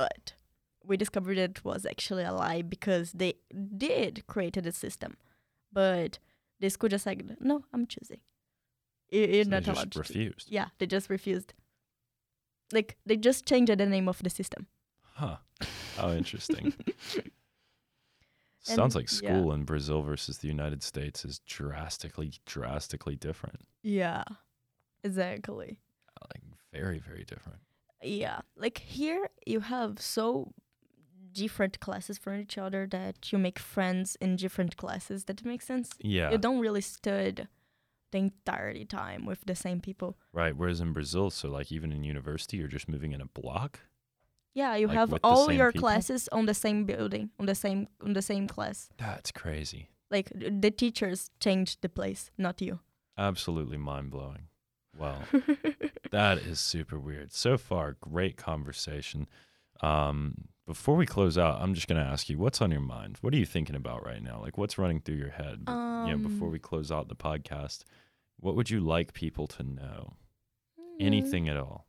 B: But we discovered it was actually a lie because they did create the system. But the school just like no, I'm choosing. You- You're
A: So
B: not
A: they
B: allowed
A: just
B: to
A: refused.
B: Yeah, they just refused. Like they just changed the name of the system.
A: Huh. How interesting.
B: And-
A: Sounds like
B: yeah.
A: school in Brazil versus the United States is drastically, drastically different.
B: Yeah, exactly.
A: Like very, very different.
B: Yeah, like here you have so different classes from each other that you make friends in different classes. That makes sense.
A: Yeah.
B: You don't really stud the entirety time with the same people.
A: Right. Whereas in Brazil, so like even in university, you're just moving in a block.
B: Yeah, you
A: Like
B: have all your
A: people?
B: classes on the same building, on the same on the same class.
A: That's crazy.
B: Like the teachers changed the place, not you.
A: Absolutely mind blowing. Wow. that is super weird. So far, great conversation. Um, before we close out, I'm just gonna ask you, what's on your mind? What are you thinking about right now? Like, what's running through your head? you know, before
B: Um,
A: we close out the podcast, what would you like people to know?
B: Mm,
A: Anything at all?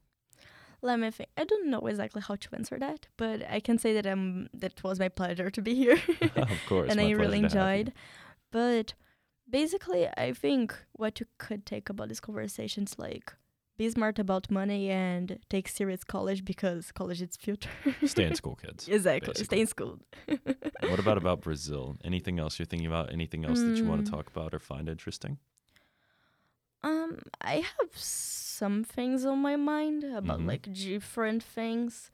B: Let me think. I don't know exactly how to answer that, but I can say that um that was my pleasure to be here.
A: of course.
B: and I really
A: pleasure to have you.
B: enjoyed. But basically, I think what you could take about this conversation is like be smart about money and take serious college because college is future.
A: Stay in school, kids.
B: exactly.
A: basically.
B: Stay in school.
A: what about about Brazil? Anything else you're thinking about? Anything else that you want
B: Mm.
A: to talk about or find interesting?
B: Um, I have some things on my mind about
A: Mhm.
B: like different things.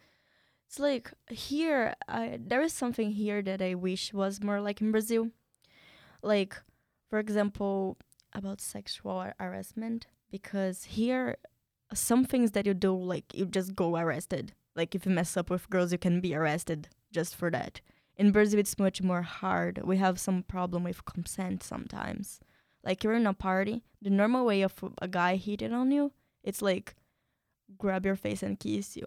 B: It's like here, I there is something here that I wish was more like in Brazil. Like, for example, about sexual harassment, because here, some things that you do, like you just go arrested. Like if you mess up with girls, you can be arrested just for that. In Brazil, it's much more hard. We have some problem with consent sometimes like you're in a party, the normal way of a guy hitting on you, it's like grab your face and kiss you.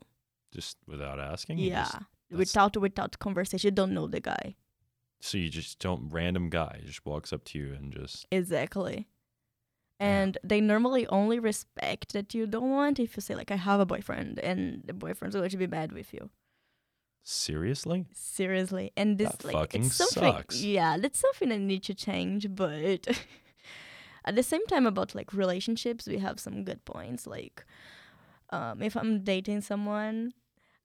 A: Just without asking?
B: Yeah.
A: just-
B: without without conversation. You don't know the guy.
A: so you just don't random guy just walks up to you and just
B: Exactly.
A: Yeah.
B: And they normally only respect that you don't want if you say like I have a boyfriend and the boyfriend's going to be mad with you.
A: seriously?
B: Seriously. And this
A: That
B: like
A: fucking
B: it's something
A: sucks.
B: Yeah, that's something that need to change, but at the same time about like relationships, we have some good points. Like um if I'm dating someone,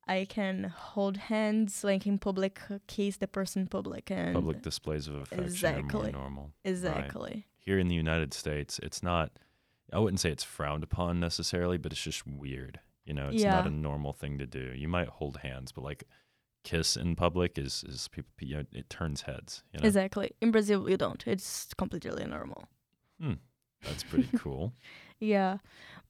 B: I can hold hands like in public, kiss the person public and
A: Public displays of affection
B: Exactly.
A: are more normal.
B: Exactly.
A: Here in the United States, it's not I wouldn't say it's frowned upon necessarily, but it's just weird. You know, it's not a normal thing to do. You might hold hands, but like kiss in public is is people you know, it turns heads, you know.
B: Exactly. In Brazil, you don't. It's completely normal. Hmm.
A: That's pretty cool.
B: Yeah,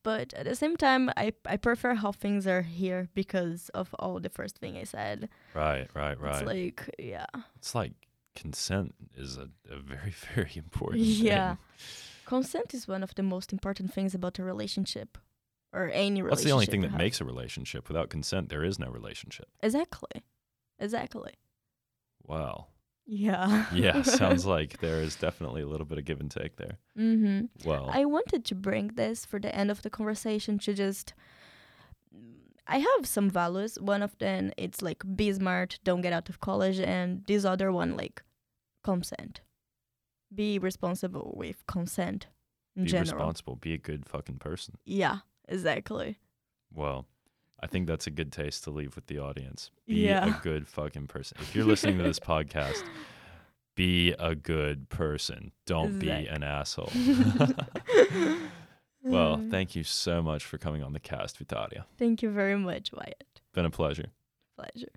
B: but at the same time, I I prefer how things are here because of all the first thing I said.
A: right, right, right.
B: It's like yeah,
A: It's like consent is a, a very, very important
B: Yeah.
A: thing.
B: consent is one of the most important things about a relationship or any relationship.
A: That's the only thing that makes a relationship. Without consent, there is no relationship.
B: exactly, exactly.
A: Wow.
B: Yeah.
A: Yeah, sounds like there is definitely a little bit of give and take there.
B: mm-hmm.
A: Well,
B: I wanted to bring this for the end of the conversation to just. I have some values. One of them it's like be smart, don't get out of college, and this other one like consent. Be responsible with consent in
A: be
B: general.
A: responsible. Be a good fucking person.
B: Yeah, exactly.
A: Well, I think that's a good taste to leave with the audience. Be
B: Yeah.
A: a good fucking person. If you're listening to this podcast, be a good person. Don't be an asshole. well,
B: Mm.
A: thank you so much for coming on the cast, Vitória.
B: Thank you very much, Wyatt.
A: Been a pleasure.
B: Pleasure.